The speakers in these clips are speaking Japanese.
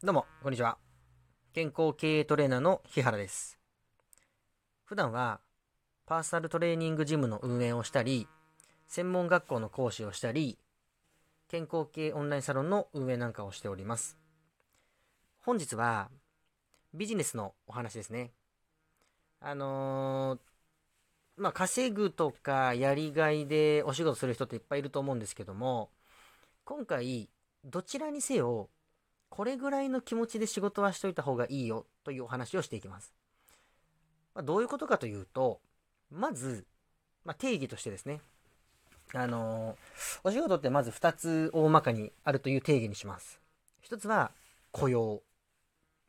どうも、こんにちは。健康経営トレーナーの日原です。普段は、パーソナルトレーニングジムの運営をしたり、専門学校の講師をしたり、健康系オンラインサロンの運営なんかをしております。本日は、ビジネスのお話ですね。あのーまあ、稼ぐとかやりがいでお仕事する人っていっぱいいると思うんですけども、今回、どちらにせよ、これぐらいの気持ちで仕事はしといた方がいいよというお話をしていきます。まあ、どういうことかというと、まず、まあ、定義としてですね、あのーお仕事ってまず2つ大まかにあるという定義にします。1つは雇用。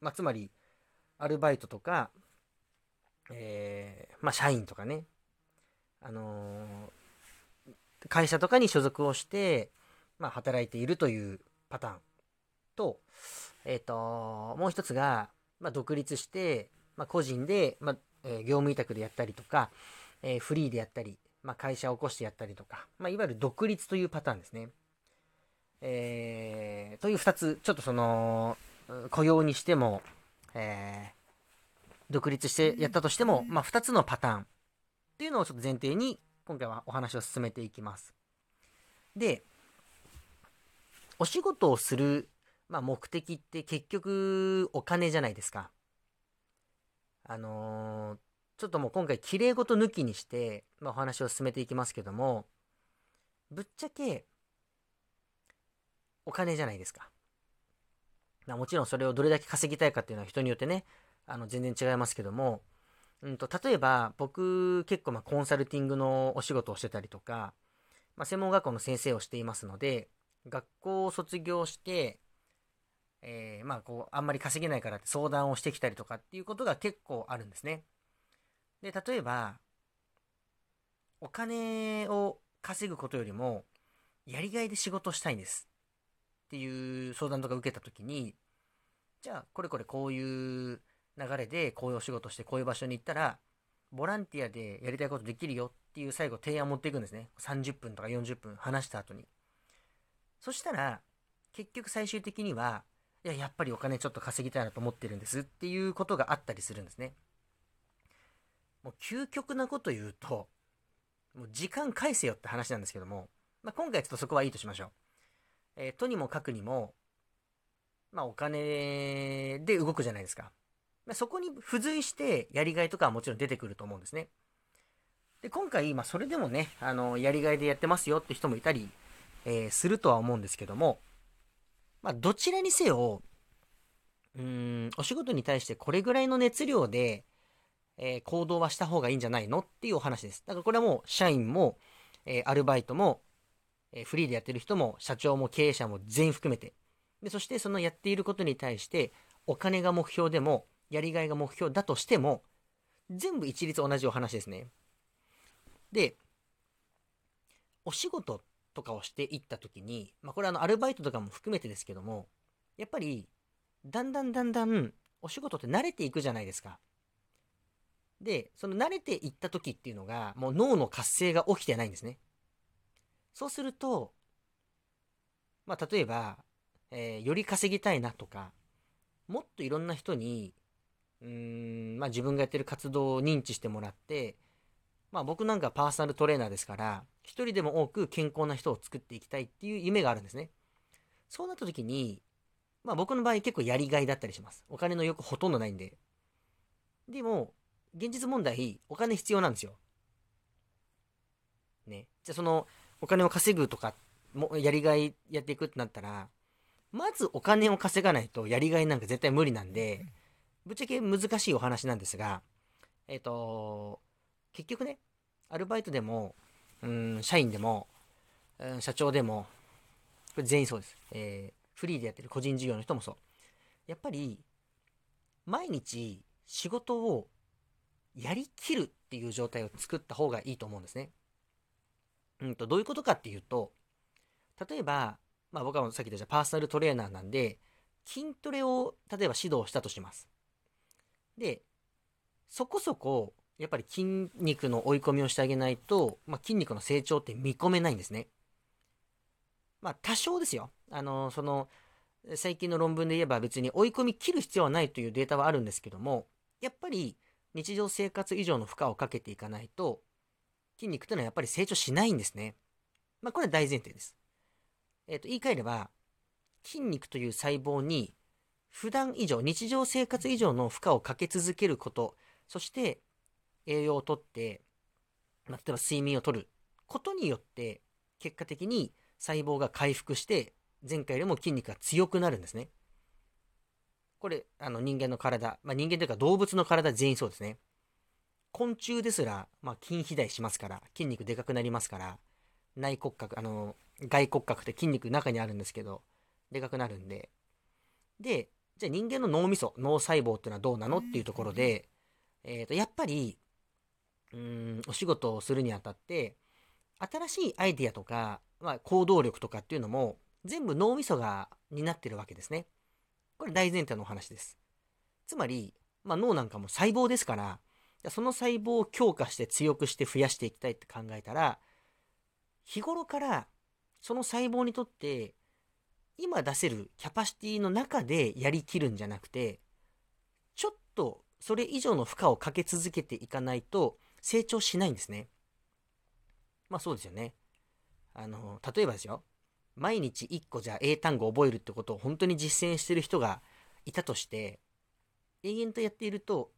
まあ、つまり、アルバイトとか、えーまあ、社員とかね、あのー会社とかに所属をして、まあ、働いているというパターンと、えっ、と、もう一つが、まあ、独立して、まあ、個人で、まあ、えー業務委託でやったりとか、えーフリーでやったり、まあ、会社を起こしてやったりとか、まあ、いわゆる独立というパターンですね。えーという二つ、ちょっとその、うん雇用にしても、えー独立してやったとしても、まあ、二つのパターンっていうのをちょっと前提に、今回はお話を進めていきます。で、お仕事をする、まあ、目的って結局お金じゃないですか。あのーちょっともう今回綺麗事抜きにして、まあ、お話を進めていきますけども、ぶっちゃけ、お金じゃないですか。まあもちろんそれをどれだけ稼ぎたいかっていうのは人によってね、あの全然違いますけども、うんと、例えば僕結構まあコンサルティングのお仕事をしてたりとか、まあ、専門学校の先生をしていますので、学校を卒業して、えーまあこう、あんまり稼げないからって相談をしてきたりとかっていうことが結構あるんですね。で、例えば、お金を稼ぐことよりも、やりがいで仕事したいんですっていう相談とか受けたときに、じゃあ、これこれこういう流れで、こういうお仕事して、こういう場所に行ったら、ボランティアでやりたいことできるよっていう最後提案を持っていくんですね。30分とか40分話した後に。そしたら、結局最終的には、いや、やっぱりお金ちょっと稼ぎたいなと思ってるんですっていうことがあったりするんですね。もう究極なこと言うと、もう時間返せよって話なんですけども、まあ、今回ちょっとそこはいいとしましょう。えーとにもかくにも、まあお金で動くじゃないですか。まあ、そこに付随してやりがいとかはもちろん出てくると思うんですね。で、今回、まあそれでもね、あの、やりがいでやってますよって人もいたり、えーするとは思うんですけども、まあどちらにせよ、うん、お仕事に対してこれぐらいの熱量で、えー行動はした方がいいんじゃないのっていうお話です。だからこれはもう社員も、えーアルバイトも、えーフリーでやってる人も社長も経営者も全員含めて。で、そしてそのやっていることに対してお金が目標でもやりがいが目標だとしても全部一律同じお話ですね。で、お仕事っとかをしていったときに、まあこれあのアルバイトとかも含めてですけども、やっぱりだんだんだんだんお仕事って慣れていくじゃないですか。で、その慣れていった時っていうのが、もう脳の活性が起きてないんですね。そうすると、まあ、例えば、えーより稼ぎたいなとか、もっといろんな人に、うーん、まあ、自分がやってる活動を認知してもらって、まあ、僕なんかパーソナルトレーナーですから、一人でも多く健康な人を作っていきたいっていう夢があるんですね。そうなった時に、まあ、僕の場合結構やりがいだったりします。お金の欲ほとんどないんで。でも、現実問題、お金必要なんですよ。ね。じゃあその、お金を稼ぐとか、もやりがいやっていくってなったら、まずお金を稼がないとやりがいなんか絶対無理なんで、ぶっちゃけ難しいお話なんですが、えっ、と、結局ね、アルバイトでも、うん、社員でも、うん、社長でも、これ全員そうです。えーフリーでやってる個人事業の人もそう。やっぱり、毎日仕事をやりきるっていう状態を作った方がいいと思うんですね。うんと、どういうことかっていうと、例えば、まあ僕はさっき言ったパーソナルトレーナーなんで、筋トレを例えば指導したとします。で、そこそこ、やっぱり筋肉の追い込みをしてあげないと、まあ、筋肉の成長って見込めないんですね。まあ多少ですよ。あの、その、最近の論文で言えば別に追い込み切る必要はないというデータはあるんですけども、やっぱり日常生活以上の負荷をかけていかないと、筋肉というのはやっぱり成長しないんですね。まあこれは大前提です。えっ、ー、と、言い換えれば、筋肉という細胞に普段以上、日常生活以上の負荷をかけ続けること、そして栄養をとって、まあ、例えば睡眠をとることによって、結果的に細胞が回復して、前回よりも筋肉が強くなるんですね。これ、あの人間の体、まあ、人間というか動物の体全員そうですね。昆虫ですら、まあ、筋肥大しますから、筋肉でかくなりますから、内骨格、あの、外骨格って筋肉中にあるんですけど、でかくなるんで。で、じゃあ人間の脳みそ、脳細胞っていうのはどうなのっていうところで、えっ、ー、と、やっぱり、うん、お仕事をするにあたって、新しいアイディアとか、まあ、行動力とかっていうのも、全部脳みそが担ってるわけですね。これ大前提のお話です。つまり、まあ、脳なんかも細胞ですから、その細胞を強化して強くして増やしていきたいって考えたら、日頃からその細胞にとって今出せるキャパシティの中でやりきるんじゃなくて、ちょっとそれ以上の負荷をかけ続けていかないと成長しないんですね。まあそうですよね。あの、例えばですよ。毎日1個じゃあ英単語覚えるってことを本当に実践してる人がいたとして、永遠とやっていると、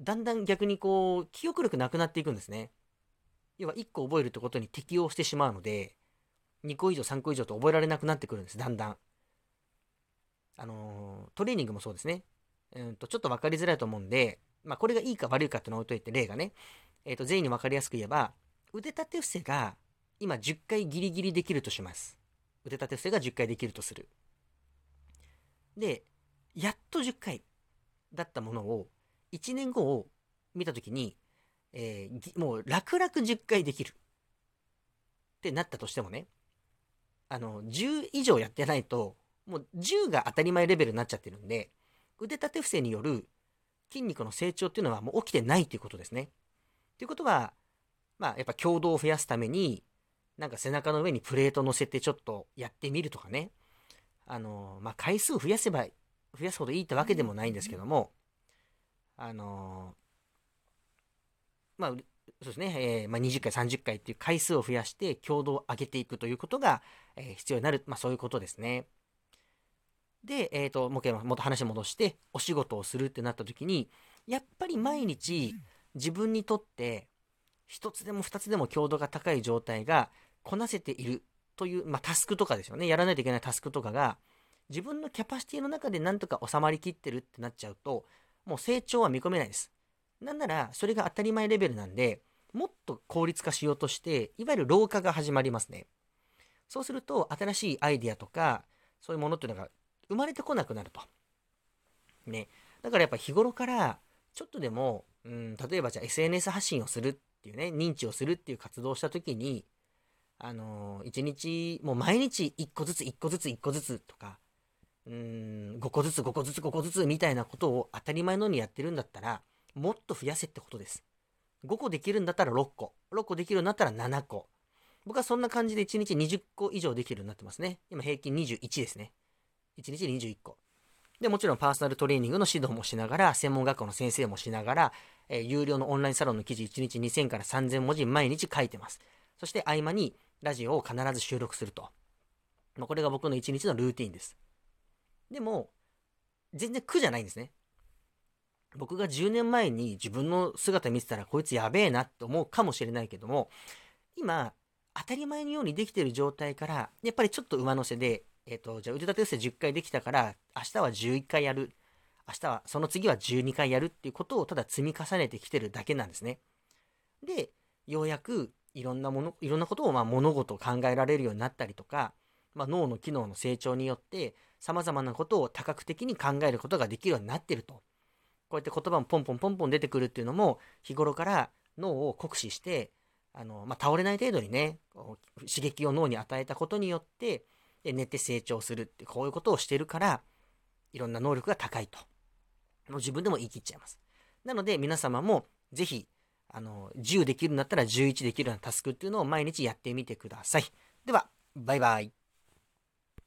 だんだん逆にこう、記憶力なくなっていくんですね。要は1個覚えるってことに適応してしまうので、2個以上3個以上と覚えられなくなってくるんです、だんだん。あの、トレーニングもそうですね。うんと、ちょっと分かりづらいと思うんで、まあ、これがいいか悪いかってのを置いといて、例がね、えっ、ー、と、全員に分かりやすく言えば、腕立て伏せが今10回ギリギリできるとします。腕立て伏せが10回できるとする。で、やっと10回だったものを、1年後を見たときに、えー、もう楽々10回できる。ってなったとしてもね、あの、10以上やってないと、もう10が当たり前レベルになっちゃってるんで、腕立て伏せによる筋肉の成長っていうのはもう起きてないということですね。ということは、まあやっぱ強度を増やすために、なんか背中の上にプレート乗せてちょっとやってみるとかね。あの、まあ、回数増やせば、増やすほどいいってわけでもないんですけども、あの、まあ、そうですね、えー、まあ、20回、30回っていう回数を増やして強度を上げていくということが、えー、必要になる、まあ、そういうことですね。で、えっ、ー、と、もう一回、もっと話戻して、お仕事をするってなった時に、やっぱり毎日自分にとって一つでも二つでも強度が高い状態がこなせているという、まあ、タスクとかですよね。やらないといけないタスクとかが、自分のキャパシティの中でなんとか収まりきってるってなっちゃうと、もう成長は見込めないです。なんなら、それが当たり前レベルなんで、もっと効率化しようとして、いわゆる老化が始まりますね。そうすると、新しいアイディアとか、そういうものっていうのが生まれてこなくなると。ね。だからやっぱ日頃から、ちょっとでも、うん、例えばじゃあ SNS 発信をするっていうね、認知をするっていう活動をした時に、あのー、1日、もう毎日1個ずつ1個ずつ1個ずつとか、うーん、5個ずつ5個ずつ5個ずつみたいなことを当たり前のようにやってるんだったら、もっと増やせってことです。5個できるんだったら6個。6個できるんだったら7個。僕はそんな感じで1日20個以上できるようになってますね。今平均21ですね。1日21個。で、もちろんパーソナルトレーニングの指導もしながら、専門学校の先生もしながら、えー、有料のオンラインサロンの記事1日2000から3000文字毎日書いてます。そして合間にラジオを必ず収録すると。まあ、これが僕の1日のルーティンです。でも、全然苦じゃないんですね。僕が10年前に自分の姿見てたらこいつやべえなって思うかもしれないけども、今、当たり前のようにできてる状態から、やっぱりちょっと上乗せで、えっ、ー、と、じゃあ腕立て伏せ10回できたから、明日は11回やる。明日は、その次は12回やるっていうことをただ積み重ねてきてるだけなんですね。で、ようやくいろんなもの、いろんなことをまあ物事を考えられるようになったりとか、まあ、脳の機能の成長によって様々なことを多角的に考えることができるようになってると。こうやって言葉もポンポンポンポン出てくるっていうのも日頃から脳を酷使して、あの、まあ、倒れない程度にね、刺激を脳に与えたことによって、で寝て成長するってこういうことをしてるから、いろんな能力が高いと。もう自分でも言い切っちゃいます。なので皆様もぜひあの、10できるんだったら11できるようなタスクっていうのを毎日やってみてください。では、バイバイ。